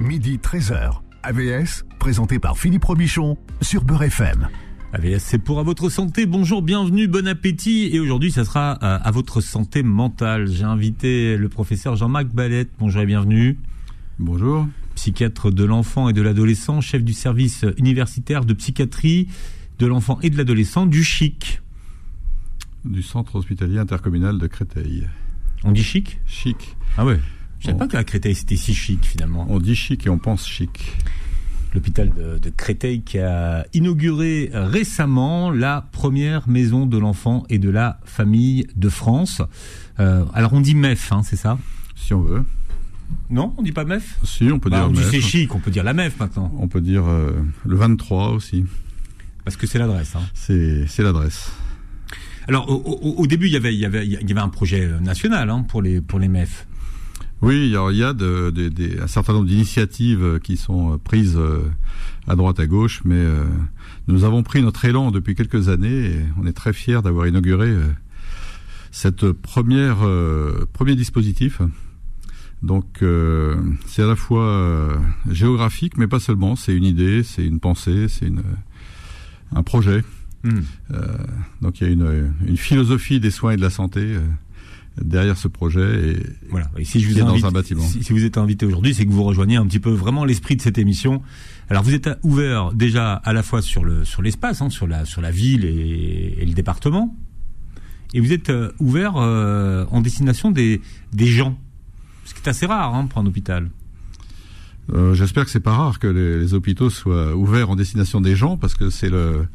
midi 13h. AVS, présenté par Philippe Robichon sur Beurre FM. AVS, c'est pour à votre santé. Bonjour, bienvenue, bon appétit. Et aujourd'hui, ça sera à, à votre santé mentale. J'ai invité le professeur Jean-Marc Ballette. Bonjour et bienvenue. Bonjour. Psychiatre de l'enfant et de l'adolescent, chef du service universitaire de psychiatrie de l'enfant et de l'adolescent du CHIC. Du centre hospitalier intercommunal de Créteil. On dit chic? Chic. Ah ouais. Je savais Bon. pas qu'à Créteil c'était si chic finalement. On dit chic et on pense chic. L'hôpital de, de Créteil qui a inauguré récemment la première maison de l'enfant et de la famille de France. Euh, alors on dit MEF, hein, c'est ça? Si on veut. Non, on dit pas MEF Si, on peut Bah, dire On dit MEF. c'est chic, on peut dire la MEF maintenant. On peut dire euh, le 23 aussi. Parce que c'est l'adresse. Hein. C'est c'est l'adresse. Alors au, au- au début, il y avait, il y avait, il y avait un projet national hein, pour les pour les MEF. Oui, alors il y a de- un certain nombre d'initiatives euh, qui sont euh, prises euh, à droite à gauche, mais nous avons pris notre élan depuis quelques années et on est très fiers d'avoir inauguré cette première premier dispositif. Donc euh, c'est à la fois euh, géographique, mais pas seulement. C'est une idée, c'est une pensée, c'est une un projet. Hmm. Euh, donc il y a une, une philosophie des soins et de la santé derrière ce projet. Et Voilà. Et si je vous est dans un bâtiment. Si, si vous êtes invité aujourd'hui, c'est que vous rejoignez un petit peu vraiment l'esprit de cette émission. Alors vous êtes ouvert déjà à la fois sur le sur l'espace, hein, sur la sur la ville et, et le département, et vous êtes euh, ouvert euh, en destination des des gens, ce qui est assez rare hein, pour un hôpital. Euh, J'espère que c'est pas rare que les, les hôpitaux soient ouverts en destination des gens, parce que c'est le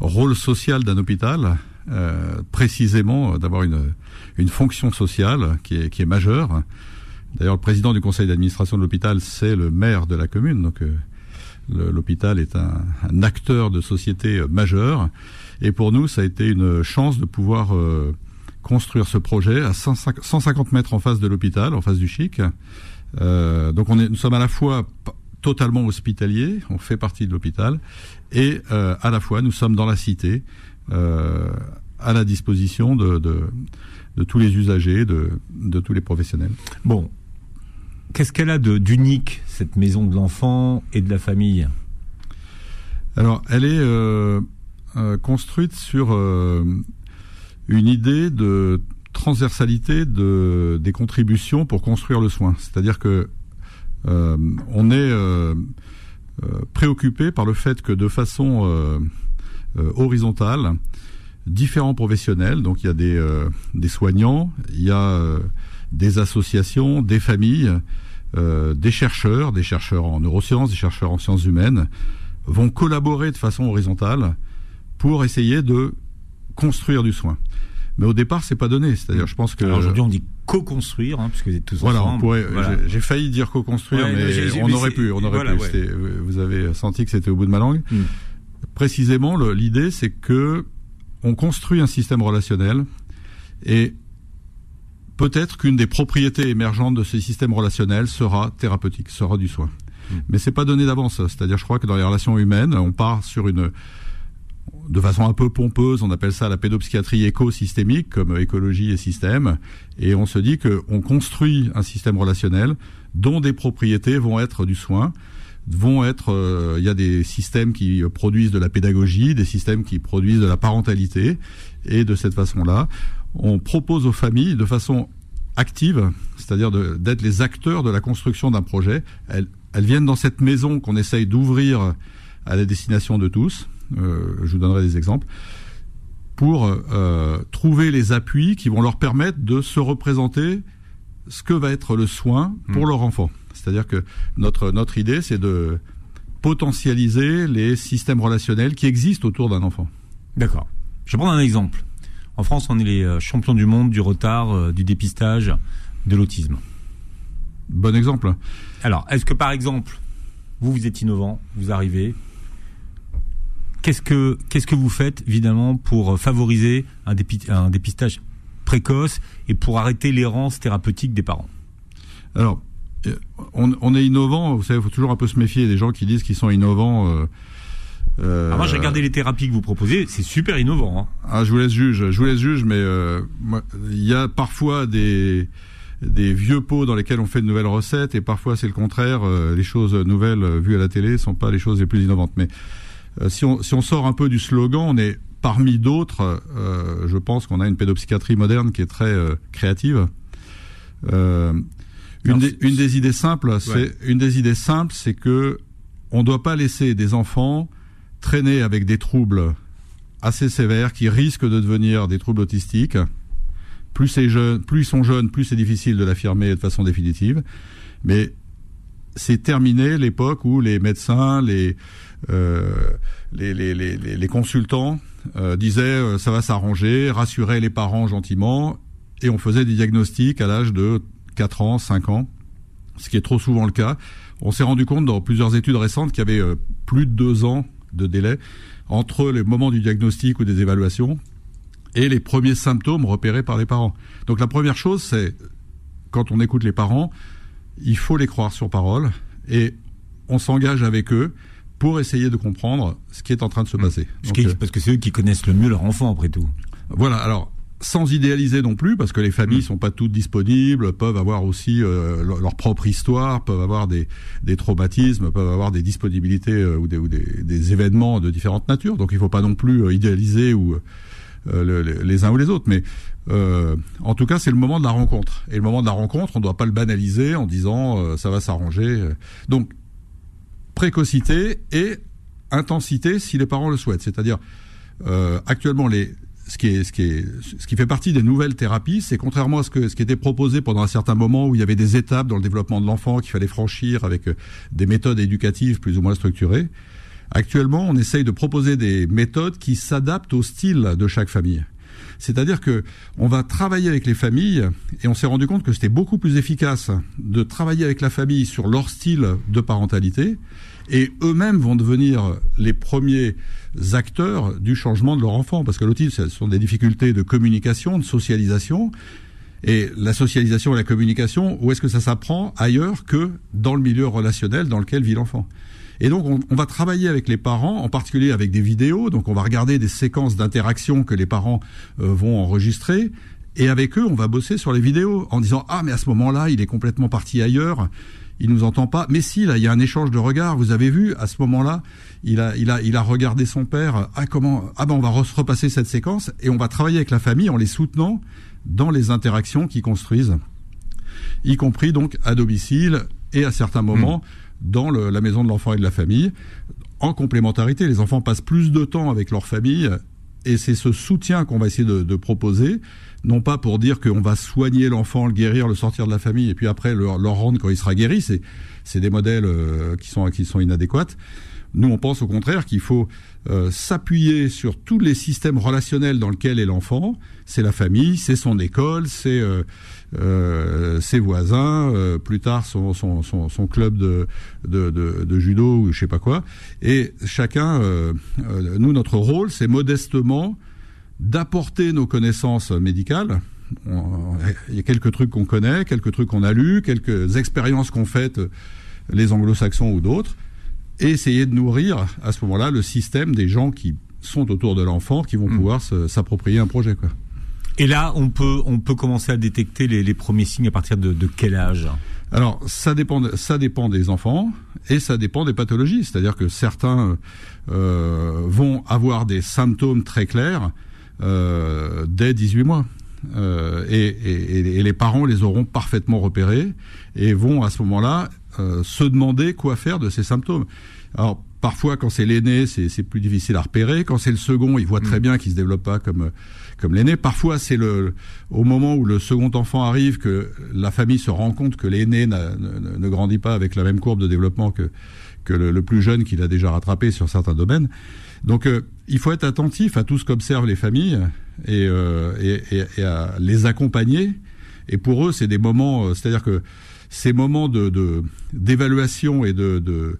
rôle social d'un hôpital, euh, précisément euh, d'avoir une, une fonction sociale qui est, qui est majeure. D'ailleurs, le président du conseil d'administration de l'hôpital, c'est le maire de la commune, donc euh, l'hôpital est un, acteur de société majeur. Et pour nous, ça a été une chance de pouvoir construire ce projet à 150 150 mètres en face de l'hôpital, en face du chic. Donc nous sommes à la fois totalement hospitaliers, on fait partie de l'hôpital, et à la fois nous sommes dans la cité, à la disposition de, de, de tous les usagers, de, de tous les professionnels. Bon, qu'est-ce qu'elle a d'unique cette maison de l'enfant et de la famille? Alors, elle est euh, euh, construite sur euh, une idée de transversalité de, des contributions pour construire le soin. C'est-à-dire que euh, on est euh, euh, préoccupé par le fait que de façon euh, euh, horizontale, différents professionnels, donc il y a des, euh, des soignants, il y a euh, des associations, des familles, euh, des chercheurs, des chercheurs en neurosciences, des chercheurs en sciences humaines, vont collaborer de façon horizontale pour essayer de construire du soin. Mais au départ, c'est pas donné. C'est-à-dire, je pense que aujourd'hui, on dit co-construire, hein, puisque vous êtes tous voilà, ensemble. on pourrait. Voilà. j'ai- failli dire co-construire, Ouais, mais on aurait pu. On aurait voilà, pu. ouais. Vous avez senti que c'était au bout de ma langue. Mm. Précisément, l'idée, c'est que on construit un système relationnel et peut-être qu'une des propriétés émergentes de ce système relationnel sera thérapeutique, sera du soin. Mm. Mais c'est pas donné d'avance. C'est-à-dire, je crois que dans les relations humaines, on part sur une de façon un peu pompeuse, on appelle ça la pédopsychiatrie écosystémique, comme écologie et système, et on se dit qu'on construit un système relationnel dont des propriétés vont être du soin, vont être, euh, il y a des systèmes qui produisent de la pédagogie, des systèmes qui produisent de la parentalité, et de cette façon-là, on propose aux familles de façon active, c'est-à-dire d'être les acteurs de la construction d'un projet. Elles, elles viennent dans cette maison qu'on essaye d'ouvrir à la destination de tous. Euh, je vous donnerai des exemples pour euh, trouver les appuis qui vont leur permettre de se représenter ce que va être le soin pour Mm. leur enfant. C'est-à-dire que notre notre idée, c'est de potentialiser les systèmes relationnels qui existent autour d'un enfant. D'accord. Je vais prendre un exemple. En France, on est les euh, champions du monde du retard, euh, du dépistage, de l'autisme. Bon exemple. Alors, est-ce que par exemple, vous, vous êtes innovant, vous arrivez, qu'est-ce que, qu'est-ce que vous faites, évidemment, pour euh, favoriser un, dépi- un dépistage précoce et pour arrêter l'errance thérapeutique des parents? Alors, on, on est innovant. Vous savez, il faut toujours un peu se méfier des gens qui disent qu'ils sont innovants. euh, euh, Alors moi, j'ai regardé les thérapies que vous proposez, c'est super innovant. hein. Ah, je vous laisse juge, je vous laisse juge, mais euh, il y a parfois des des vieux pots dans lesquels on fait de nouvelles recettes et parfois c'est le contraire. les choses nouvelles vues à la télé sont pas les choses les plus innovantes. Mais si on si on sort un peu du slogan, on est parmi d'autres. je pense qu'on a une pédopsychiatrie moderne qui est très créative. Une, des, une des idées simples, c'est une des idées simples, c'est que on ne doit pas laisser des enfants traîner avec des troubles assez sévères qui risquent de devenir des troubles autistiques. Plus, c'est jeune, plus ils sont jeunes, plus c'est difficile de l'affirmer de façon définitive. Mais c'est terminé l'époque où les médecins, les, euh, les, les, les, les, consultants euh, disaient euh, ça va s'arranger, rassuraient les parents gentiment, et on faisait des diagnostics à l'âge de 4 ans, 5 ans, ce qui est trop souvent le cas. On s'est rendu compte dans plusieurs études récentes qu'il y avait euh, plus de 2 ans de délai entre le moment du diagnostic ou des évaluations et les premiers symptômes repérés par les parents. Donc la première chose, c'est quand on écoute les parents, il faut les croire sur parole et on s'engage avec eux pour essayer de comprendre ce qui est en train de se mmh. passer. Euh, parce que c'est eux qui connaissent le mieux leur enfant après tout. Voilà. Alors sans idéaliser non plus, parce que les familles mmh. sont pas toutes disponibles, peuvent avoir aussi euh, leur, propre histoire, peuvent avoir des, des, traumatismes, peuvent avoir des disponibilités euh, ou, des, ou des, des, événements de différentes natures. Donc il faut pas non plus euh, idéaliser ou les uns ou les autres. Mais en tout cas, c'est le moment de la rencontre. Et le moment de la rencontre, on ne doit pas le banaliser en disant ça va s'arranger. Donc précocité et intensité si les parents le souhaitent. C'est-à-dire actuellement les ce qui, est, ce, qui est, ce qui fait partie des nouvelles thérapies, c'est contrairement à ce, que, ce qui était proposé pendant un certain moment où il y avait des étapes dans le développement de l'enfant qu'il fallait franchir avec euh, des méthodes éducatives plus ou moins structurées. Actuellement, on essaye de proposer des méthodes qui s'adaptent au style de chaque famille. C'est-à-dire que on va travailler avec les familles et on s'est rendu compte que c'était beaucoup plus efficace de travailler avec la famille sur leur style de parentalité et eux-mêmes vont devenir les premiers acteurs du changement de leur enfant, parce que l'autisme, ce sont des difficultés de communication, de socialisation. Et la socialisation et la communication, où est-ce que ça s'apprend ailleurs que dans le milieu relationnel dans lequel vit l'enfant? Et donc, on, va travailler avec les parents, en particulier avec des vidéos. Donc, on va regarder des séquences d'interaction que les parents euh, vont enregistrer. Et avec eux, on va bosser sur les vidéos en disant ah mais à ce moment-là, il est complètement parti ailleurs il nous entend pas. Mais si, là, il y a un échange de regards. Vous avez vu, à ce moment-là, il a, il a, il a regardé son père. Ah, comment, ah ben, on va repasser cette séquence et on va travailler avec la famille en les soutenant dans les interactions qu'ils construisent, y compris donc à domicile et à certains moments mmh. Dans la maison de l'enfant et de la famille. En complémentarité, les enfants passent plus de temps avec leur famille et c'est ce soutien qu'on va essayer de, proposer non pas pour dire qu'on va soigner l'enfant, le guérir, le sortir de la famille, et puis après le, le rendre quand il sera guéri. C'est, c'est des modèles euh, qui sont qui sont inadéquats. Nous, on pense au contraire qu'il faut euh, s'appuyer sur tous les systèmes relationnels dans lesquels est l'enfant. C'est la famille, c'est son école, c'est euh, ses voisins, plus tard son, son, son, club de, de, de, judo ou je sais pas quoi. Et chacun, nous, notre rôle, c'est modestement d'apporter nos connaissances médicales. il y a quelques trucs qu'on connaît, quelques trucs qu'on a lus, quelques expériences qu'ont faites les anglo-saxons ou d'autres, et essayer de nourrir à ce moment-là le système des gens qui sont autour de l'enfant, qui vont hmm. pouvoir s'approprier un projet. Quoi. Et là, on peut, on peut commencer à détecter les, premiers signes à partir de, quel âge? Alors ça dépend, ça dépend des enfants et ça dépend des pathologies. C'est-à-dire que certains euh, vont avoir des symptômes très clairs euh, dès 18 mois. Euh, et, et, et, les parents les auront parfaitement repérés et vont à ce moment-là euh, se demander quoi faire de ces symptômes. Alors parfois quand c'est l'aîné c'est plus difficile à repérer, quand c'est le second il voit très mm. bien qu'il se développe pas comme comme l'aîné. Parfois c'est le au moment où le second enfant arrive que la famille se rend compte que l'aîné ne, ne, grandit pas avec la même courbe de développement que que le, le plus jeune qu'il a déjà rattrapé sur certains domaines. Donc euh, il faut être attentif à tout ce qu'observent les familles et, euh, et, et, et, à les accompagner. Et pour eux, c'est des moments, c'est-à-dire que ces moments de d'évaluation et de, de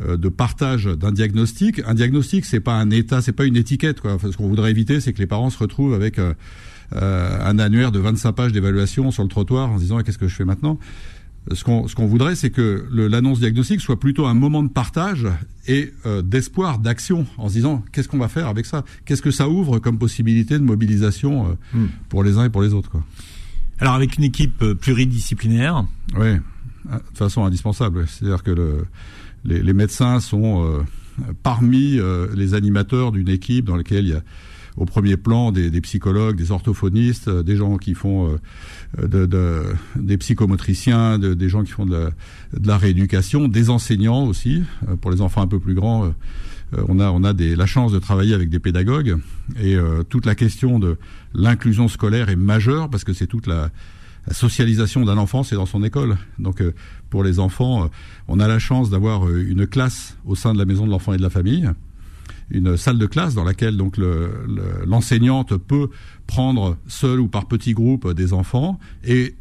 de partage d'un diagnostic. Un diagnostic, c'est pas un état, c'est pas une étiquette. Quoi. ce qu'on voudrait éviter, c'est que les parents se retrouvent avec euh, un annuaire de 25 pages d'évaluation sur le trottoir en se disant qu'est-ce que je fais maintenant? Ce qu'on voudrait, c'est que l'annonce diagnostique soit plutôt un moment de partage et euh, d'espoir, d'action, en se disant qu'est-ce qu'on va faire avec ça? Qu'est-ce que ça ouvre comme possibilité de mobilisation euh, hmm. pour les uns et pour les autres quoi? Alors avec une équipe pluridisciplinaire. Oui, de façon indispensable. C'est-à-dire que le, les, médecins sont parmi les animateurs d'une équipe dans laquelle il y a au premier plan des, des psychologues, des orthophonistes, des gens qui font de, de, des psychomotriciens, de, des gens qui font de la, de la, rééducation, des enseignants aussi. Pour les enfants un peu plus grands, on a, on a des, la chance de travailler avec des pédagogues et toute la question de l'inclusion scolaire est majeure parce que c'est toute la, la socialisation d'un enfant, c'est dans son école. Donc pour les enfants, on a la chance d'avoir une classe au sein de la maison de l'enfant et de la famille une salle de classe dans laquelle donc l'enseignante le, peut prendre seul ou par petits groupes des enfants et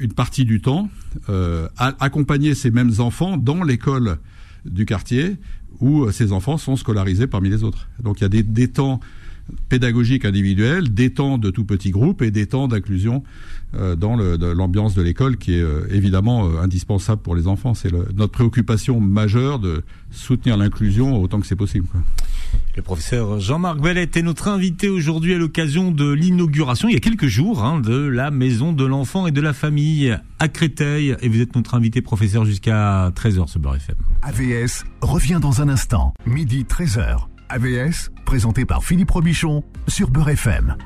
une partie du temps euh, accompagner ces mêmes enfants dans l'école du quartier où ces enfants sont scolarisés parmi les autres. Donc il y a des, des temps pédagogiques individuels, des temps de tout petit groupe et des temps d'inclusion euh, dans l'ambiance de l'école qui est euh, évidemment euh, indispensable pour les enfants. C'est notre préoccupation majeure de soutenir l'inclusion autant que c'est possible. Quoi. Le professeur Jean-Marc Bellette est notre invité aujourd'hui à l'occasion de l'inauguration, il y a quelques jours, hein, de la maison de l'enfant et de la famille à Créteil. Et vous êtes notre invité professeur jusqu'à 13h ce Beurre FM. AVS revient dans un instant, midi 13h. AVS, présenté par Philippe Robichon sur Beurre FM.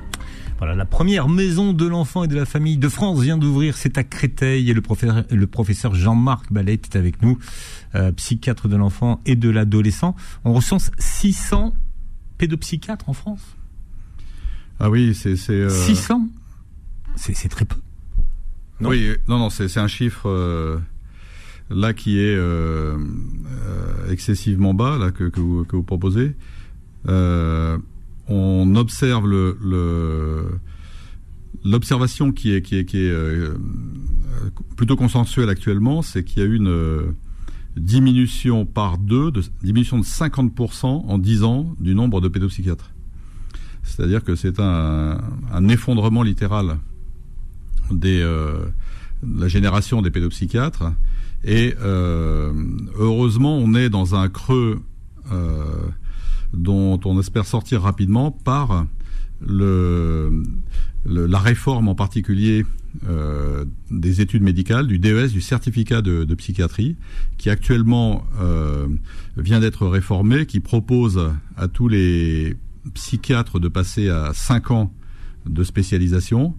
Voilà, la première maison de l'enfant et de la famille de France vient d'ouvrir, c'est à Créteil et le professeur, le professeur Jean-Marc Ballet est avec nous, euh, psychiatre de l'enfant et de l'adolescent. On recense 600 pédopsychiatres en France? Ah oui, c'est... Euh... 600 C'est très peu. Non? Oui, non, non, c'est un chiffre... Euh là qui est euh, euh, excessivement bas là que, vous, proposez. Euh, on observe l'observation qui est plutôt consensuelle actuellement, c'est qu'il y a eu une diminution par deux, de, diminution de 50% en 10 ans du nombre de pédopsychiatres. C'est-à-dire que c'est un, effondrement littéral euh, la génération des pédopsychiatres et euh, heureusement, on est dans un creux euh, dont on espère sortir rapidement par le, le la réforme en particulier euh, des études médicales, du DES, du certificat de, de psychiatrie, qui actuellement euh, vient d'être réformé, qui propose à tous les psychiatres de passer à 5 ans de spécialisation.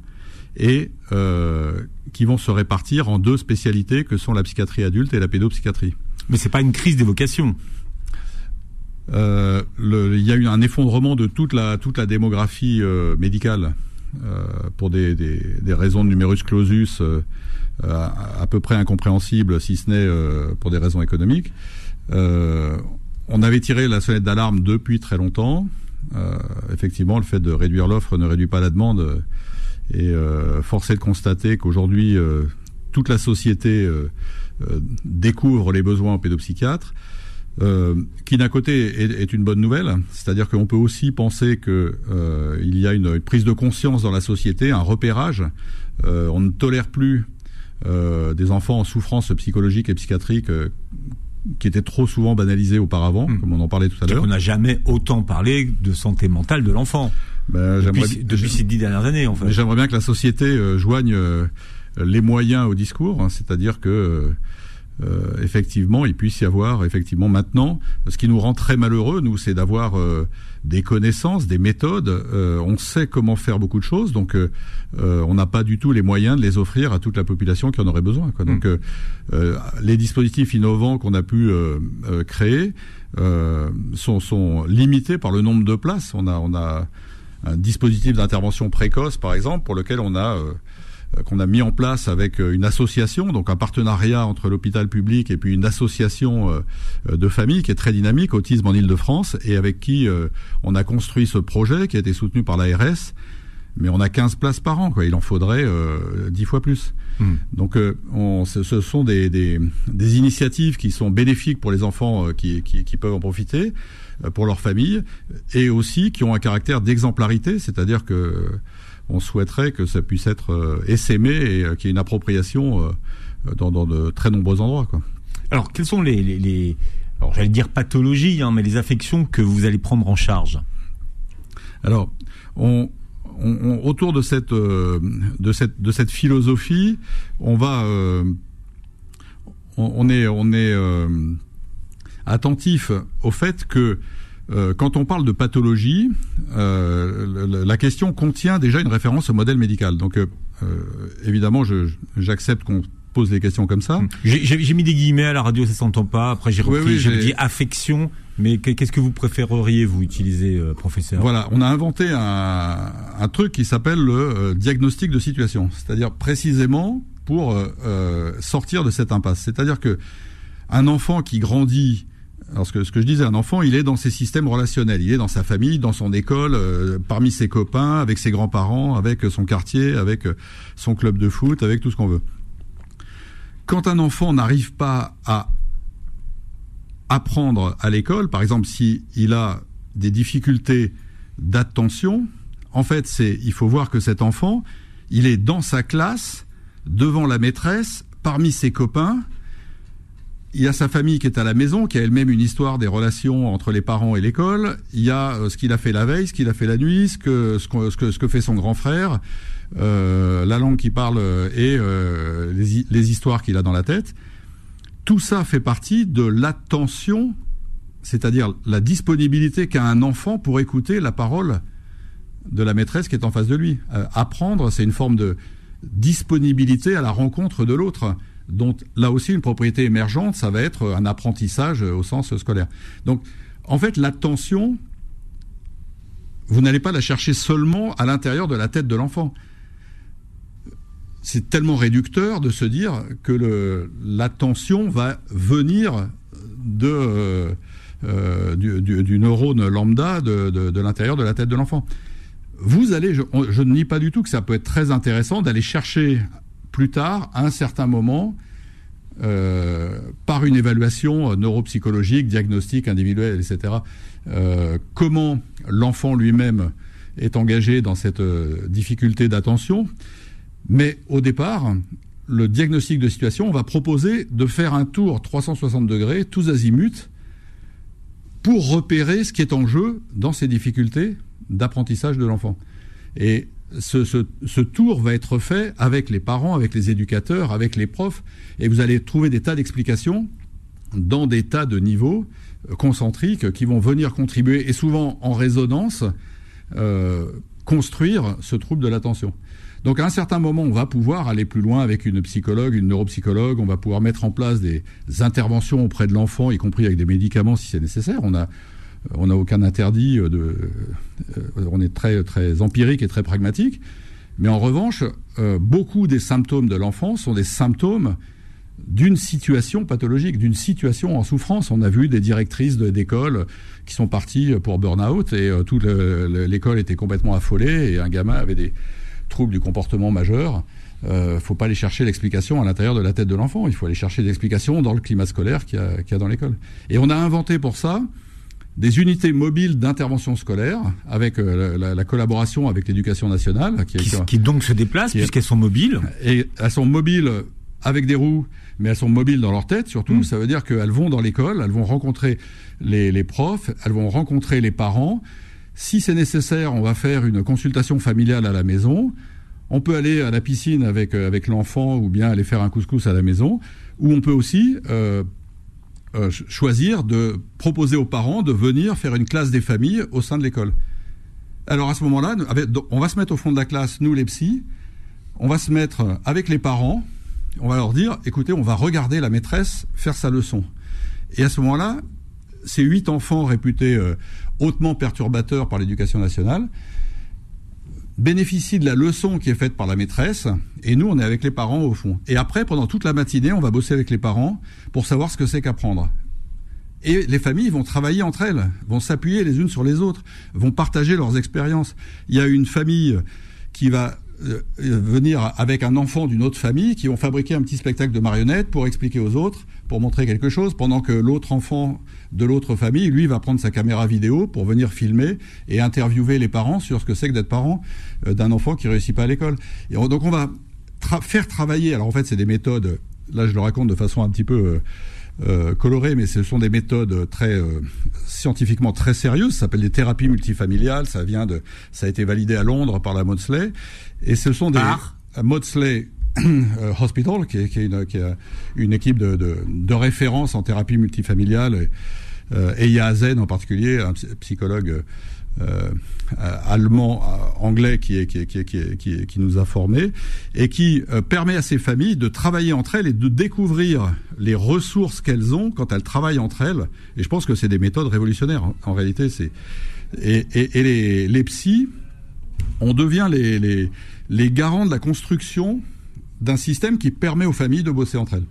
Et euh, qui vont se répartir en deux spécialités que sont la psychiatrie adulte et la pédopsychiatrie. Mais c'est pas une crise des vocations. Euh, le, il y a eu un effondrement de toute la toute la démographie euh, médicale euh, pour des, des, des, raisons de numerus clausus à, à, peu près incompréhensibles, si ce n'est pour des raisons économiques. on avait tiré la sonnette d'alarme depuis très longtemps. effectivement, le fait de réduire l'offre ne réduit pas la demande et euh, force est de constater qu'aujourd'hui, euh, toute la société euh, euh, découvre les besoins en pédopsychiatre. Qui d'un côté est, est, une bonne nouvelle, c'est-à-dire qu'on peut aussi penser que euh, il y a une, une, prise de conscience dans la société, un repérage. On ne tolère plus des enfants en souffrance psychologique et psychiatrique qui étaient trop souvent banalisés auparavant, mmh. comme on en parlait tout à l'heure. On n'a jamais autant parlé de santé mentale de l'enfant. Ben, depuis, depuis ces dix dernières années, en fait. J'aimerais bien que la société euh, joigne euh, les moyens au discours, hein, c'est-à-dire que euh, effectivement, il puisse y avoir effectivement maintenant, ce qui nous rend très malheureux, nous, c'est d'avoir euh, des connaissances, des méthodes. Euh, on sait comment faire beaucoup de choses, donc euh, on n'a pas du tout les moyens de les offrir à toute la population qui en aurait besoin. Quoi. Donc, mmh. les dispositifs innovants qu'on a pu créer sont, sont limités par le nombre de places. On a, on a un dispositif d'intervention précoce, par exemple, pour lequel on a euh, qu'on a mis en place avec euh, une association, donc un partenariat entre l'hôpital public et puis une association euh, de familles qui est très dynamique, Autisme en Ile-de-France, et avec qui on a construit ce projet qui a été soutenu par l'ARS. Mais on a 15 places par an, quoi. Il en faudrait euh, 10 fois plus. Mmh. Donc, euh, on, ce, ce, sont des, des, des, initiatives qui sont bénéfiques pour les enfants euh, qui, qui, qui, peuvent en profiter, euh, pour leur famille, et aussi qui ont un caractère d'exemplarité, c'est-à-dire que on souhaiterait que ça puisse être essaimé et qu'il y ait une appropriation dans, dans, de très nombreux endroits. Quoi. Alors, quelles sont les, les, les alors j'allais dire pathologies, hein, mais les affections que vous allez prendre en charge? Alors, on, autour de cette, de cette, de cette philosophie, on va, on, est, on est attentif au fait que quand on parle de pathologie, la question contient déjà une référence au modèle médical. Donc, évidemment, j'accepte qu'on pose des questions comme ça. J'ai mis des guillemets à la radio, ça s'entend pas. Après, j'ai repris, j'ai dit affection. Mais qu'est-ce que vous préféreriez, vous, utiliser, euh, professeur? Voilà, on a inventé un, truc qui s'appelle le euh, diagnostic de situation. C'est-à-dire précisément pour euh, sortir de cette impasse. C'est-à-dire que un enfant qui grandit alors ce que, ce que je disais, un enfant, il est dans ses systèmes relationnels, il est dans sa famille, dans son école, parmi ses copains, avec ses grands-parents, avec son quartier, avec son club de foot, avec tout ce qu'on veut quand un enfant n'arrive pas à apprendre à l'école, par exemple s'il il a des difficultés d'attention, en fait, c'est il faut voir que cet enfant, il est dans sa classe, devant la maîtresse, parmi ses copains. Il y a sa famille qui est à la maison, qui a elle-même une histoire des relations entre les parents et l'école. Il y a euh, ce qu'il a fait la veille, ce qu'il a fait la nuit, ce que, ce que, ce que fait son grand frère. Euh, la langue qu'il parle et euh, les, histoires qu'il a dans la tête. Tout ça fait partie de l'attention, c'est-à-dire la disponibilité qu'a un enfant pour écouter la parole de la maîtresse qui est en face de lui. Euh, apprendre, c'est une forme de disponibilité à la rencontre de l'autre, dont là aussi une propriété émergente, ça va être un apprentissage au sens scolaire. Donc, en fait, l'attention, vous n'allez pas la chercher seulement à l'intérieur de la tête de l'enfant c'est tellement réducteur de se dire que l'attention va venir de, euh, euh, du, neurone lambda de, l'intérieur de la tête de l'enfant. Vous allez, je, ne nie pas du tout que ça peut être très intéressant d'aller chercher plus tard, à un certain moment, euh, par une évaluation neuropsychologique, diagnostique individuelle, etc., comment l'enfant lui-même est engagé dans cette difficulté d'attention mais au départ, le diagnostic de situation, on va proposer de faire un tour 360 degrés, tous azimuts, pour repérer ce qui est en jeu dans ces difficultés d'apprentissage de l'enfant. Et ce, tour va être fait avec les parents, avec les éducateurs, avec les profs, et vous allez trouver des tas d'explications dans des tas de niveaux euh, concentriques qui vont venir contribuer, et souvent en résonance, euh, construire ce trouble de l'attention. Donc à un certain moment, on va pouvoir aller plus loin avec une psychologue, une neuropsychologue, on va pouvoir mettre en place des interventions auprès de l'enfant, y compris avec des médicaments si c'est nécessaire. On a on n'a aucun interdit de euh, on est très très empirique et très pragmatique. Mais en revanche, euh, beaucoup des symptômes de l'enfant sont des symptômes d'une situation pathologique, d'une situation en souffrance. On a vu des directrices d'école qui sont parties pour burn-out et euh, toute l'école était complètement affolée et un gamin avait des, troubles du comportement majeur, euh, faut pas aller chercher l'explication à l'intérieur de la tête de l'enfant. Il faut aller chercher l'explication dans le climat scolaire qu'il y, a dans l'école. Et on a inventé pour ça des unités mobiles d'intervention scolaire avec euh, la, collaboration avec l'éducation nationale. Qui, qui, donc se déplacent puisqu'elles sont mobiles. Et elles sont mobiles avec des roues, mais elles sont mobiles dans leur tête surtout. Hmm. Ça veut dire qu'elles vont dans l'école, elles vont rencontrer les, les profs, elles vont rencontrer les parents si c'est nécessaire, on va faire une consultation familiale à la maison. On peut aller à la piscine avec, euh, avec l'enfant ou bien aller faire un couscous à la maison. Ou on peut aussi euh, euh, choisir de proposer aux parents de venir faire une classe des familles au sein de l'école. Alors à ce moment-là, on va se mettre au fond de la classe, nous les psys, on va se mettre avec les parents, on va leur dire, écoutez, on va regarder la maîtresse faire sa leçon. Et à ce moment-là, ces huit enfants réputés hautement perturbateur par l'éducation nationale, bénéficie de la leçon qui est faite par la maîtresse, et nous, on est avec les parents au fond. Et après, pendant toute la matinée, on va bosser avec les parents pour savoir ce que c'est qu'apprendre. Et les familles vont travailler entre elles, vont s'appuyer les unes sur les autres, vont partager leurs expériences. Il y a une famille qui va euh, venir avec un enfant d'une autre famille, qui vont fabriquer un petit spectacle de marionnettes pour expliquer aux autres, pour montrer quelque chose, pendant que l'autre enfant de l'autre famille, lui, va prendre sa caméra vidéo pour venir filmer et interviewer les parents sur ce que c'est que d'être parent euh, d'un enfant qui réussit pas à l'école. Et donc on va faire travailler. Alors en fait, c'est des méthodes. Là, je le raconte de façon un petit peu colorées, mais ce sont des méthodes très scientifiquement très sérieuses. Ça s'appelle des thérapies multifamiliales. Ça vient de, ça a été validé à Londres par la Maudsley. Et ce sont des Par Maudsley Hospital, qui est, une, équipe de, référence en thérapie multifamiliale. Euh, et Eya Hazen en particulier, un psychologue euh, allemand, euh, anglais qui, nous a formés et qui euh, permet à ces familles de travailler entre elles et de découvrir les ressources qu'elles ont quand elles travaillent entre elles. Et je pense que c'est des méthodes révolutionnaires. En, en réalité, et, et, et, les, psys, on devient les garants de la construction d'un système qui permet aux familles de bosser entre elles.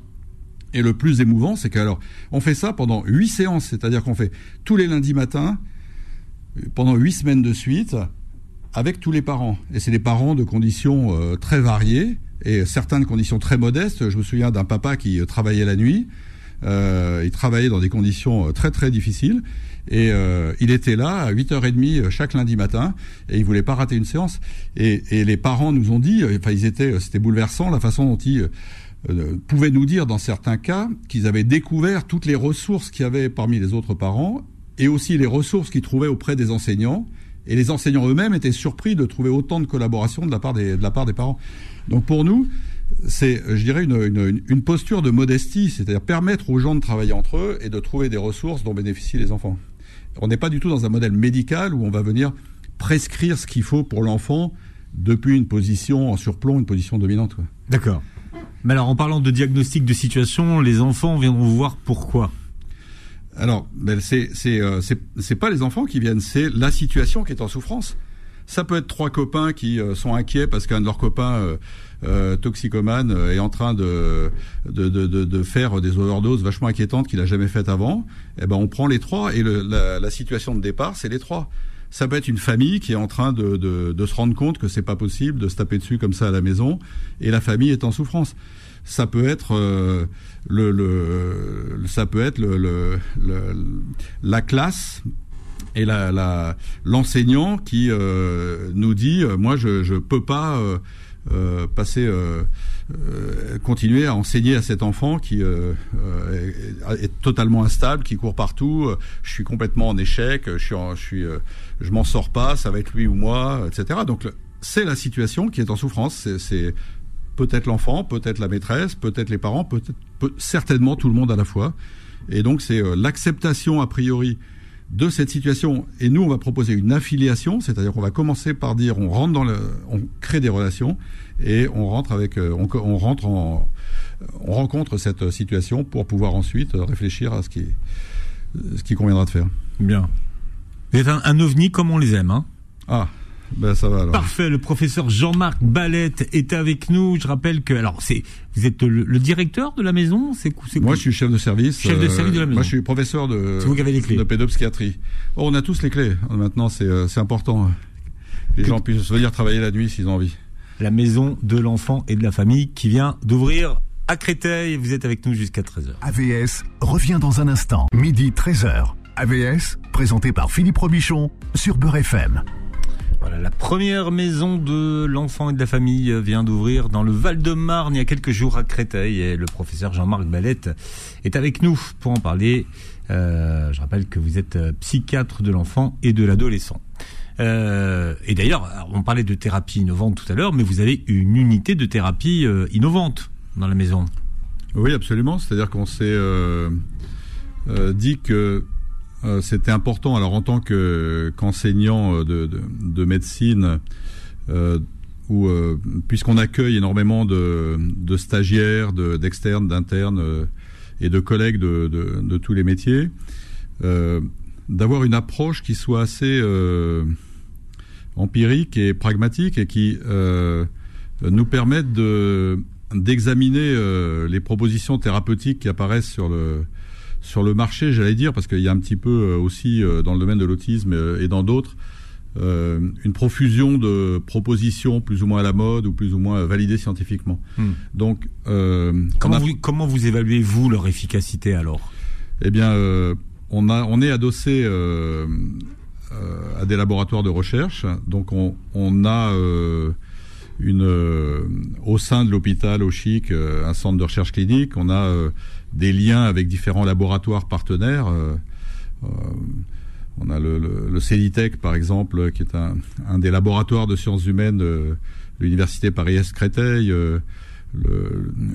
Et le plus émouvant, c'est qu'alors, on fait ça pendant huit séances, c'est-à-dire qu'on fait tous les lundis matins, pendant huit semaines de suite, avec tous les parents. Et c'est des parents de conditions euh, très variées, et certaines conditions très modestes. Je me souviens d'un papa qui euh, travaillait la nuit, euh, il travaillait dans des conditions très très difficiles, et euh, il était là à 8h30 euh, chaque lundi matin, et il voulait pas rater une séance. Et, et les parents nous ont dit, enfin ils étaient, c'était bouleversant la façon dont ils euh, pouvaient nous dire dans certains cas qu'ils avaient découvert toutes les ressources qu'il y avait parmi les autres parents et aussi les ressources qu'ils trouvaient auprès des enseignants. Et les enseignants eux-mêmes étaient surpris de trouver autant de collaboration de la part des, de la part des parents. Donc pour nous, c'est, je dirais, une, une, une posture de modestie, c'est-à-dire permettre aux gens de travailler entre eux et de trouver des ressources dont bénéficient les enfants. On n'est pas du tout dans un modèle médical où on va venir prescrire ce qu'il faut pour l'enfant depuis une position en surplomb, une position dominante. D'accord. Mais alors, en parlant de diagnostic de situation, les enfants viendront vous voir pourquoi? Alors, ben c'est c'est euh, c'est pas les enfants qui viennent, c'est la situation qui est en souffrance. Ça peut être trois copains qui euh, sont inquiets parce qu'un de leurs copains euh, euh, toxicomane est en train de de, de, de, faire des overdoses vachement inquiétantes qu'il a jamais faites avant. Eh ben, on prend les trois et la, situation de départ, c'est les trois ça peut être une famille qui est en train de, de, se rendre compte que c'est pas possible de se taper dessus comme ça à la maison, et la famille est en souffrance. Ça peut être le, le, ça peut être le, le la classe et l'enseignant qui euh, nous dit euh, moi je je peux pas euh, passer continuer à enseigner à cet enfant qui est, totalement instable, qui court partout. Je suis complètement en échec. Je suis, je m'en sors pas. Ça va être lui ou moi, etc. Donc c'est la situation qui est en souffrance. C'est peut-être l'enfant, peut-être la maîtresse, peut-être les parents, peut-être peut, certainement tout le monde à la fois. Et donc c'est l'acceptation a priori de cette situation. Et nous, on va proposer une affiliation, c'est-à-dire qu'on va commencer par dire on rentre dans le, on crée des relations et on rentre avec, on, on rentre en, on rencontre cette situation pour pouvoir ensuite réfléchir à ce qui, ce qui conviendra de faire. Bien. Vous êtes un, un ovni comme on les aime, hein Ah. Ben ça va alors. Parfait. Le professeur Jean-Marc Ballette est avec nous. Je rappelle que alors c'est vous êtes le, le directeur de la maison. C'est moi je suis chef de service. Chef de service de la maison. Moi je suis professeur de. C'est vous qui avez les clés. De pédopsychiatrie. Oh, on a tous les clés. Maintenant c'est c'est important. Les que... gens puissent venir travailler la nuit s'ils ont envie. La maison de l'enfant et de la famille qui vient d'ouvrir à Créteil. Vous êtes avec nous jusqu'à 13h. AVS revient dans un instant. Midi 13h. AVS présenté par Philippe Robichon sur Beurre FM. Voilà, la première maison de l'enfant et de la famille vient d'ouvrir dans le Val-de-Marne il y a quelques jours à Créteil et le professeur Jean-Marc Ballette est avec nous pour en parler. Euh, je rappelle que vous êtes psychiatre de l'enfant et de l'adolescent. Euh, et d'ailleurs, on parlait de thérapie innovante tout à l'heure, mais vous avez une unité de thérapie euh, innovante dans la maison. Oui, absolument. C'est-à-dire qu'on s'est euh, dit que euh, c'était important. Alors en tant que qu'enseignant de, de, de, médecine, euh, puisqu'on accueille énormément de, stagiaires, d'externes, d'internes et de collègues de, tous les métiers, d'avoir une approche qui soit assez empirique et pragmatique et qui nous permette de d'examiner les propositions thérapeutiques qui apparaissent sur le sur le marché, j'allais dire, parce qu'il y a un petit peu aussi dans le domaine de l'autisme et dans d'autres, euh, une profusion de propositions plus ou moins à la mode ou plus ou moins validées scientifiquement. Hmm. Donc, euh, comment, a... vous, comment vous évaluez vous leur efficacité alors? Eh bien, euh, on a on est adossé à des laboratoires de recherche, donc on, on a une, au sein de l'hôpital au Chic, un centre de recherche clinique. On a des liens avec différents laboratoires partenaires. on a le, le, CELITEC, par exemple, qui est un, un, des laboratoires de sciences humaines de l'Université Paris-Est Créteil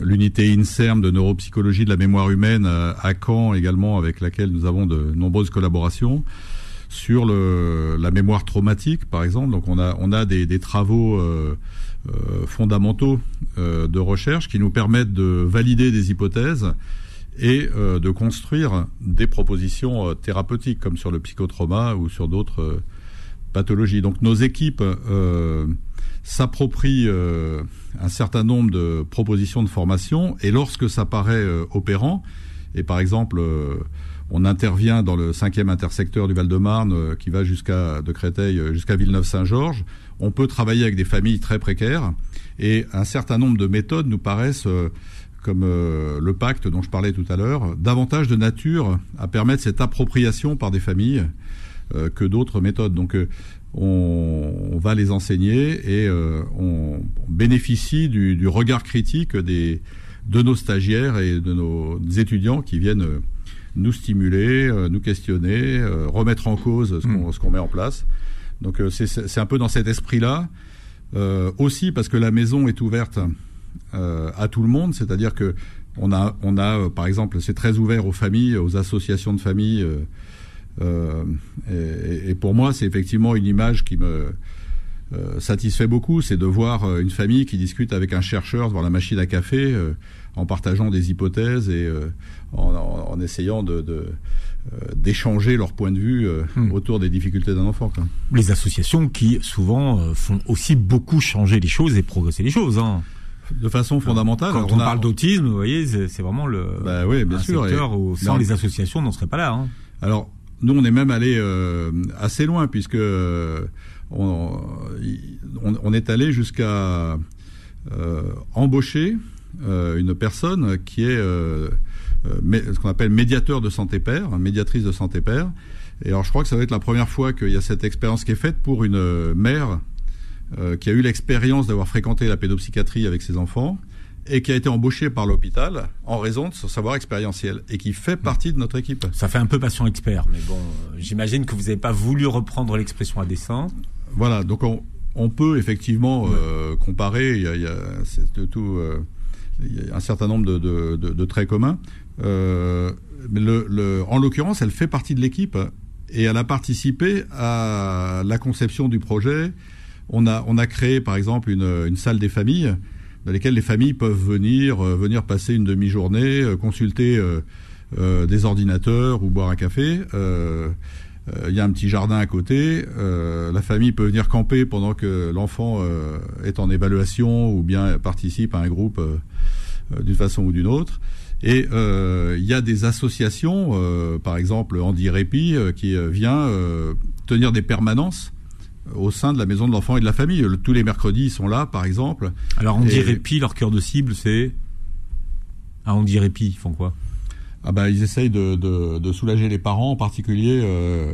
l'unité INSERM de neuropsychologie de la mémoire humaine à, Caen également, avec laquelle nous avons de nombreuses collaborations sur le, la mémoire traumatique, par exemple. Donc on a, on a des, des travaux euh, euh, fondamentaux euh, de recherche qui nous permettent de valider des hypothèses et euh, de construire des propositions euh, thérapeutiques, comme sur le psychotrauma ou sur d'autres pathologies. Donc nos équipes s'approprient un certain nombre de propositions de formation et lorsque ça paraît euh, opérant, et par exemple euh, on intervient dans le cinquième intersecteur du Val-de-Marne euh, qui va jusqu'à de Créteil jusqu'à Villeneuve-Saint-Georges, on peut travailler avec des familles très précaires et un certain nombre de méthodes nous paraissent comme le pacte dont je parlais tout à l'heure, davantage de nature à permettre cette appropriation par des familles que d'autres méthodes. Donc on, va les enseigner et euh, on bénéficie du, regard critique des, de nos stagiaires et de nos étudiants qui viennent euh, nous stimuler, euh, nous questionner, remettre en cause hmm. ce qu'on met en place. Donc c'est un peu dans cet esprit-là. aussi parce que la maison est ouverte à tout le monde, c'est-à-dire que on a, on a, par exemple, c'est très ouvert aux familles, aux associations de familles. Euh, et, pour moi, c'est effectivement une image qui me euh, satisfait beaucoup, c'est de voir euh, une famille qui discute avec un chercheur devant la machine à café, en partageant des hypothèses et en, essayant de, d'échanger leur point de vue hmm. autour des difficultés d'un enfant. Les associations qui souvent font aussi beaucoup changer les choses et progresser les choses. Hein. De façon fondamentale. Quand on, parle d'autisme, vous voyez, c'est vraiment le bah oui, bien sûr, secteur où sans les associations, on n'en serait pas là. Hein. Alors, nous, on est même allé euh, assez loin puisque euh, on, on, est allé jusqu'à euh, embaucher une personne qui est ce qu'on appelle médiateur de santé père, médiatrice de santé père. Et alors, je crois que ça va être la première fois qu'il y a cette expérience qui est faite pour une mère qui a eu l'expérience d'avoir fréquenté la pédopsychiatrie avec ses enfants et qui a été embauché par l'hôpital en raison de son savoir expérientiel et qui fait partie de notre équipe. Ça fait un peu patient expert, mais bon, euh, j'imagine que vous n'avez pas voulu reprendre l'expression à dessein. Voilà, donc on, on peut effectivement euh, comparer, il y a, il y a tout, euh, il y a un certain nombre de, de, de, de traits communs. Euh, en l'occurrence, elle fait partie de l'équipe et elle a participé à la conception du projet. On a, créé par exemple une, salle des familles dans lesquelles les familles peuvent venir, euh, venir passer une demi-journée, euh, consulter des ordinateurs ou boire un café. Il y a un petit jardin à côté. la famille peut venir camper pendant que l'enfant est en évaluation ou bien participe à un groupe d'une façon ou d'une autre. Et il y a des associations, par exemple Andy Répi, qui vient tenir des permanences au sein de la maison de l'enfant et de la famille. tous les mercredis, ils sont là, par exemple. Alors, dirait Répi, leur cœur de cible, c'est... Ah, dit Répi, ils font quoi? Ah bah, ils essayent de, de, soulager les parents, en particulier euh,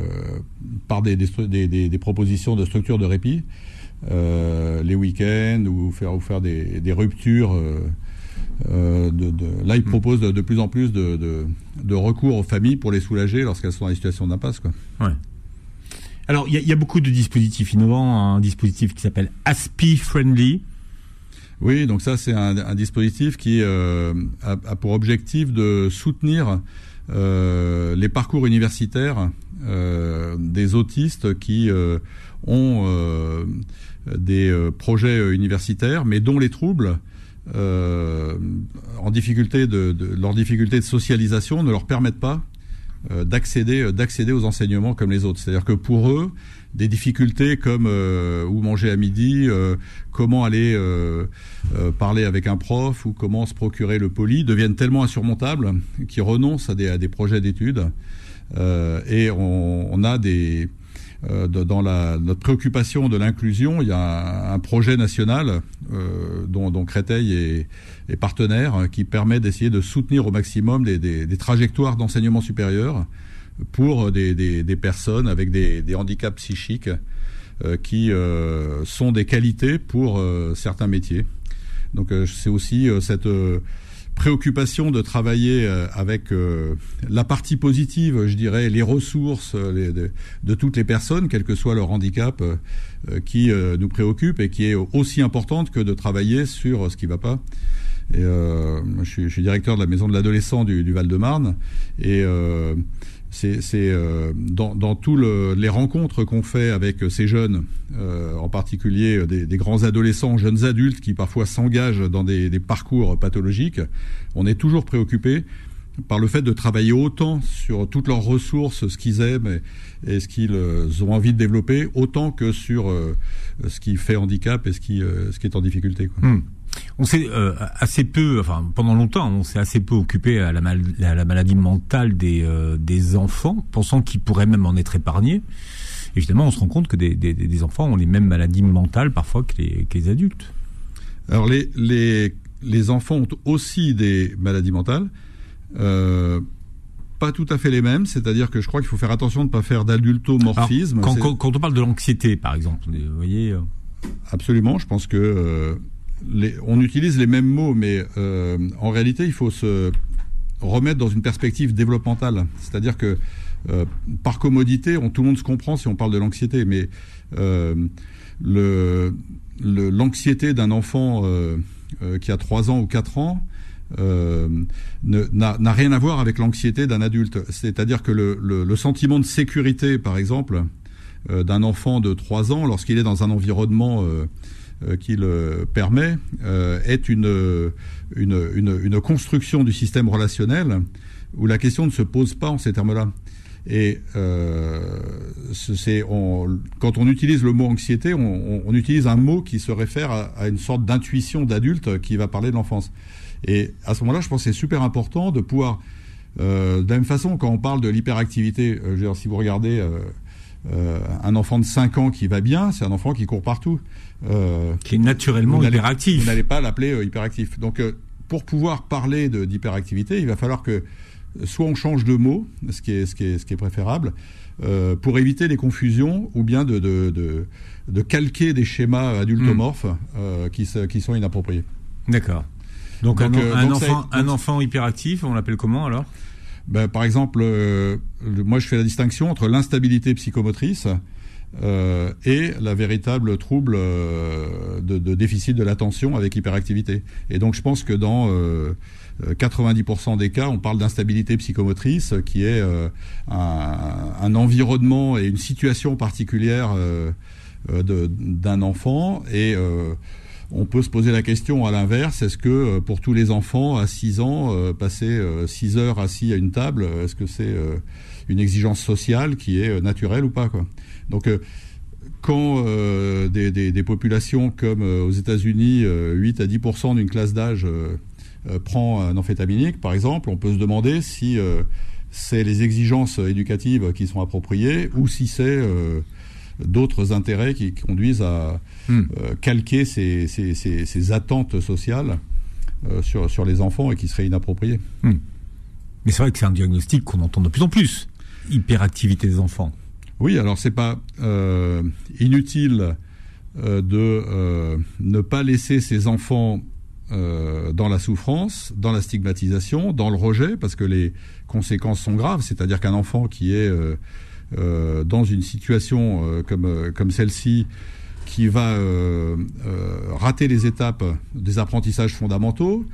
par des, des, des, propositions de structure de répit, euh, les week-ends ou faire, ou faire des, des ruptures. Euh, de, de, là, ils hmm. proposent de, plus en plus de, de, recours aux familles pour les soulager lorsqu'elles sont dans des situations d'impasse. Quoi. Ouais. Alors, il y, a beaucoup de dispositifs innovants. Un dispositif qui s'appelle ASPI Friendly. Oui, donc ça, c'est un, dispositif qui euh, a, pour objectif de soutenir euh, les parcours universitaires euh, des autistes qui ont des projets universitaires, mais dont les troubles en difficulté de, de, leur difficulté de socialisation ne leur permettent pas euh, d'accéder euh, d'accéder aux enseignements comme les autres. C'est-à-dire que pour eux, des difficultés comme euh, où manger à midi, comment aller parler avec un prof ou comment se procurer le poli deviennent tellement insurmontables qu'ils renoncent à des, projets d'études. et on, a des euh, dans la, notre préoccupation de l'inclusion, il y a un, projet national euh, dont, dont, Créteil est, est, partenaire hein, qui permet d'essayer de soutenir au maximum des, des, des trajectoires d'enseignement supérieur pour des, des, personnes avec des, handicaps psychiques qui sont des qualités pour certains métiers. Donc c'est aussi cette préoccupation de travailler avec la partie positive, je dirais, les ressources de, toutes les personnes, quel que soit leur handicap, qui nous préoccupe et qui est aussi importante que de travailler sur ce qui ne va pas. Euh, je, suis, directeur de la maison de l'adolescent du, Val-de-Marne. Et euh, c'est euh, dans, dans tous les rencontres qu'on fait avec ces jeunes, en particulier des, grands adolescents, jeunes adultes qui parfois s'engagent dans des, parcours pathologiques, on est toujours préoccupé par le fait de travailler autant sur toutes leurs ressources, ce qu'ils aiment et, ce qu'ils ont envie de développer, autant que sur ce qui fait handicap et ce qui, est en difficulté. Hmm. On s'est euh, assez peu, enfin pendant longtemps, on s'est assez peu occupé à la, la maladie mentale des, euh, des enfants, pensant qu'ils pourraient même en être épargnés. Évidemment, on se rend compte que des, des, des enfants ont les mêmes maladies mentales parfois que les, que les adultes. Alors les, les, les, enfants ont aussi des maladies mentales. Euh, pas tout à fait les mêmes, c'est-à-dire que je crois qu'il faut faire attention de ne pas faire d'adultomorphisme. Quand, quand, on parle de l'anxiété, par exemple, vous voyez. Absolument, je pense que on utilise les mêmes mots, mais euh, en réalité, il faut se remettre dans une perspective développementale. C'est-à-dire que euh, par commodité, tout le monde se comprend si on parle de l'anxiété, mais euh, l'anxiété d'un enfant qui a 3 ans ou 4 ans n'a rien à voir avec l'anxiété d'un adulte. C'est-à-dire que le, sentiment de sécurité, par exemple, d'un enfant de 3 ans, lorsqu'il est dans un environnement qui le permet euh, est une, une, construction du système relationnel où la question ne se pose pas en ces termes-là. Et euh, quand on utilise le mot anxiété, on, utilise un mot qui se réfère à, une sorte d'intuition d'adulte qui va parler de l'enfance. Et à ce moment-là, je pense que c'est super important de pouvoir, de la même façon, quand on parle de l'hyperactivité, si vous regardez un enfant de 5 ans qui va bien, c'est un enfant qui court partout. Euh, qui est naturellement hyperactif. Vous n'allez pas l'appeler euh, hyperactif. Donc, euh, pour pouvoir parler d'hyperactivité, il va falloir que soit on change de mot, ce qui est, ce qui est, ce qui est préférable, pour éviter les confusions, ou bien de, de, de, de calquer des schémas adultomorphes hmm. qui, qui sont inappropriés. D'accord. Donc, un, un, enfant, un enfant hyperactif, on l'appelle comment alors? Ben, Par exemple, moi je fais la distinction entre l'instabilité psychomotrice, euh, et la véritable trouble euh, de, de, déficit de l'attention avec hyperactivité. Et donc je pense que dans 90% euh, des cas, on parle d'instabilité psychomotrice, qui est un, un, environnement et une situation particulière d'un enfant. Et on peut se poser la question à l'inverse, est-ce que pour tous les enfants à 6 ans, passer 6 heures assis à une table, est-ce que c'est une exigence sociale qui est naturelle ou pas donc, euh, quand euh, des, populations comme euh, aux États-Unis, 8 à 10% d'une classe d'âge prend un amphétaminique, par exemple, on peut se demander si c'est les exigences éducatives qui sont appropriées ou si c'est d'autres intérêts qui conduisent à hmm. calquer ces, attentes sociales sur, sur les enfants et qui seraient inappropriées. Hmm. Mais c'est vrai que c'est un diagnostic qu'on entend de plus en plus, hyperactivité des enfants. Oui, alors c'est pas euh, inutile euh, de euh, ne pas laisser ses enfants dans la souffrance, dans la stigmatisation, dans le rejet, parce que les conséquences sont graves. C'est-à-dire qu'un enfant qui est dans une situation comme, comme celle-ci, qui va rater les étapes des apprentissages fondamentaux,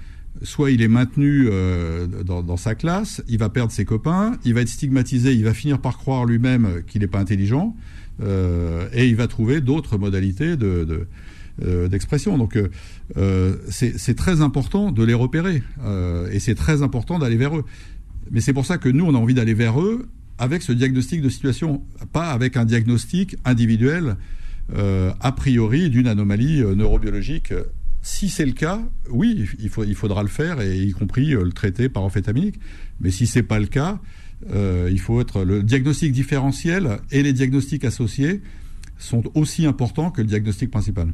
soit il est maintenu euh, dans, sa classe, il va perdre ses copains, il va être stigmatisé, il va finir par croire lui-même qu'il n'est pas intelligent, euh, et il va trouver d'autres modalités de, euh, d'expression. Donc c'est très important de les repérer, et c'est très important d'aller vers eux. Mais c'est pour ça que nous, on a envie d'aller vers eux avec ce diagnostic de situation, pas avec un diagnostic individuel a priori d'une anomalie neurobiologique si c'est le cas, oui, il, faudra le faire, et y compris euh, le traiter par amphétaminique. Mais si c'est pas le cas, euh, il faut être le diagnostic différentiel et les diagnostics associés sont aussi importants que le diagnostic principal.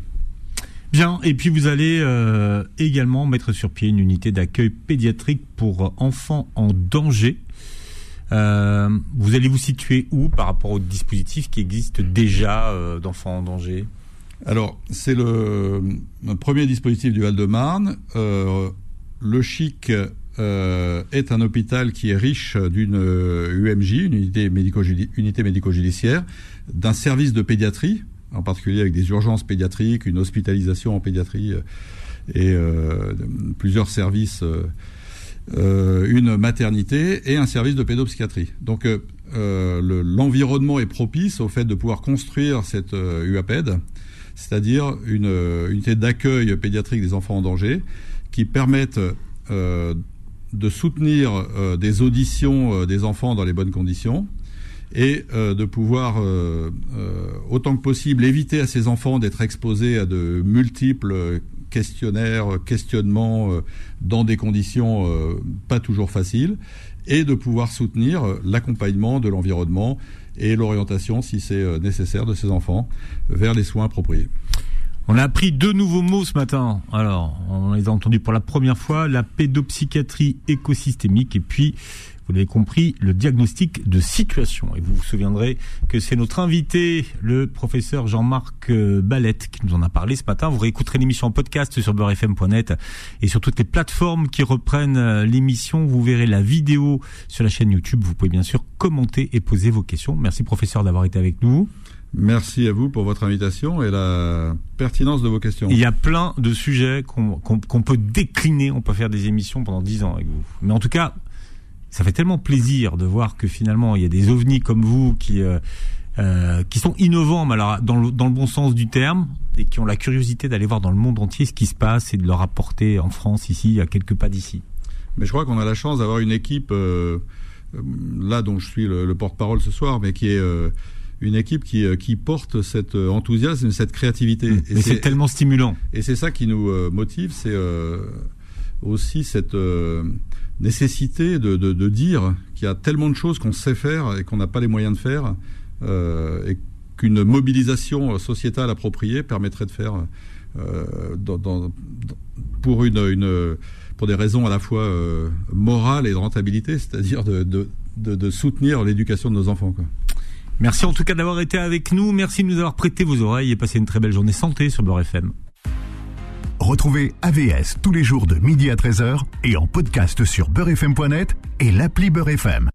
Bien, et puis vous allez euh, également mettre sur pied une unité d'accueil pédiatrique pour enfants en danger. Vous allez vous situer où par rapport au dispositif qui existe déjà d'enfants en danger? Alors, c'est le, premier dispositif du Val-de-Marne. Euh, le CHIC euh, est un hôpital qui est riche d'une UMJ, une unité médico-judiciaire, d'un service de pédiatrie, en particulier avec des urgences pédiatriques, une hospitalisation en pédiatrie euh, et plusieurs services, une maternité et un service de pédopsychiatrie. Donc, l'environnement est propice au fait de pouvoir construire cette UAPED c'est-à-dire une unité d'accueil pédiatrique des enfants en danger qui permettent euh, de soutenir euh, des auditions euh, des enfants dans les bonnes conditions et de pouvoir autant que possible éviter à ces enfants d'être exposés à de multiples questionnaires, questionnements dans des conditions pas toujours faciles et de pouvoir soutenir l'accompagnement de l'environnement et l'orientation, si c'est euh, nécessaire, de ces enfants vers les soins appropriés. On a appris deux nouveaux mots ce matin. Alors, on les a entendus pour la première fois, la pédopsychiatrie écosystémique et puis vous l'avez compris, le diagnostic de situation. Et vous vous souviendrez que c'est notre invité, le professeur Jean-Marc euh, Ballette, qui nous en a parlé ce matin. Vous réécouterez l'émission en podcast sur beurrefm.net et sur toutes les plateformes qui reprennent euh, l'émission. Vous verrez la vidéo sur la chaîne YouTube. Vous pouvez bien sûr commenter et poser vos questions. Merci professeur d'avoir été avec nous. Merci à vous pour votre invitation et la pertinence de vos questions. Il y a plein de sujets qu'on peut décliner. On peut faire des émissions pendant dix ans avec vous. Mais en tout cas, ça fait tellement plaisir de voir que finalement il y a des ovnis comme vous qui euh, euh, qui sont innovants, mais alors dans le, dans le bon sens du terme, et qui ont la curiosité d'aller voir dans le monde entier ce qui se passe et de leur apporter en France ici à quelques pas d'ici. Mais je crois qu'on a la chance d'avoir une équipe euh, là dont je suis le, porte-parole ce soir, mais qui est une équipe qui, qui porte cet enthousiasme, cette créativité. Mmh. Et c'est tellement stimulant. Et c'est ça qui nous motive, c'est aussi cette nécessité de, de, dire qu'il y a tellement de choses qu'on sait faire et qu'on n'a pas les moyens de faire, euh, et qu'une mobilisation sociétale appropriée permettrait de faire euh, pour une, une, pour des raisons à la fois euh, morales et de rentabilité, c'est-à-dire de, de, de, soutenir l'éducation de nos enfants. Merci en tout cas d'avoir été avec nous. Merci de nous avoir prêté vos oreilles et passé une très belle journée santé sur Beurre FM. Retrouvez AVS tous les jours de midi à 13h et en podcast sur beurrefm.net et l'appli Beurrefm.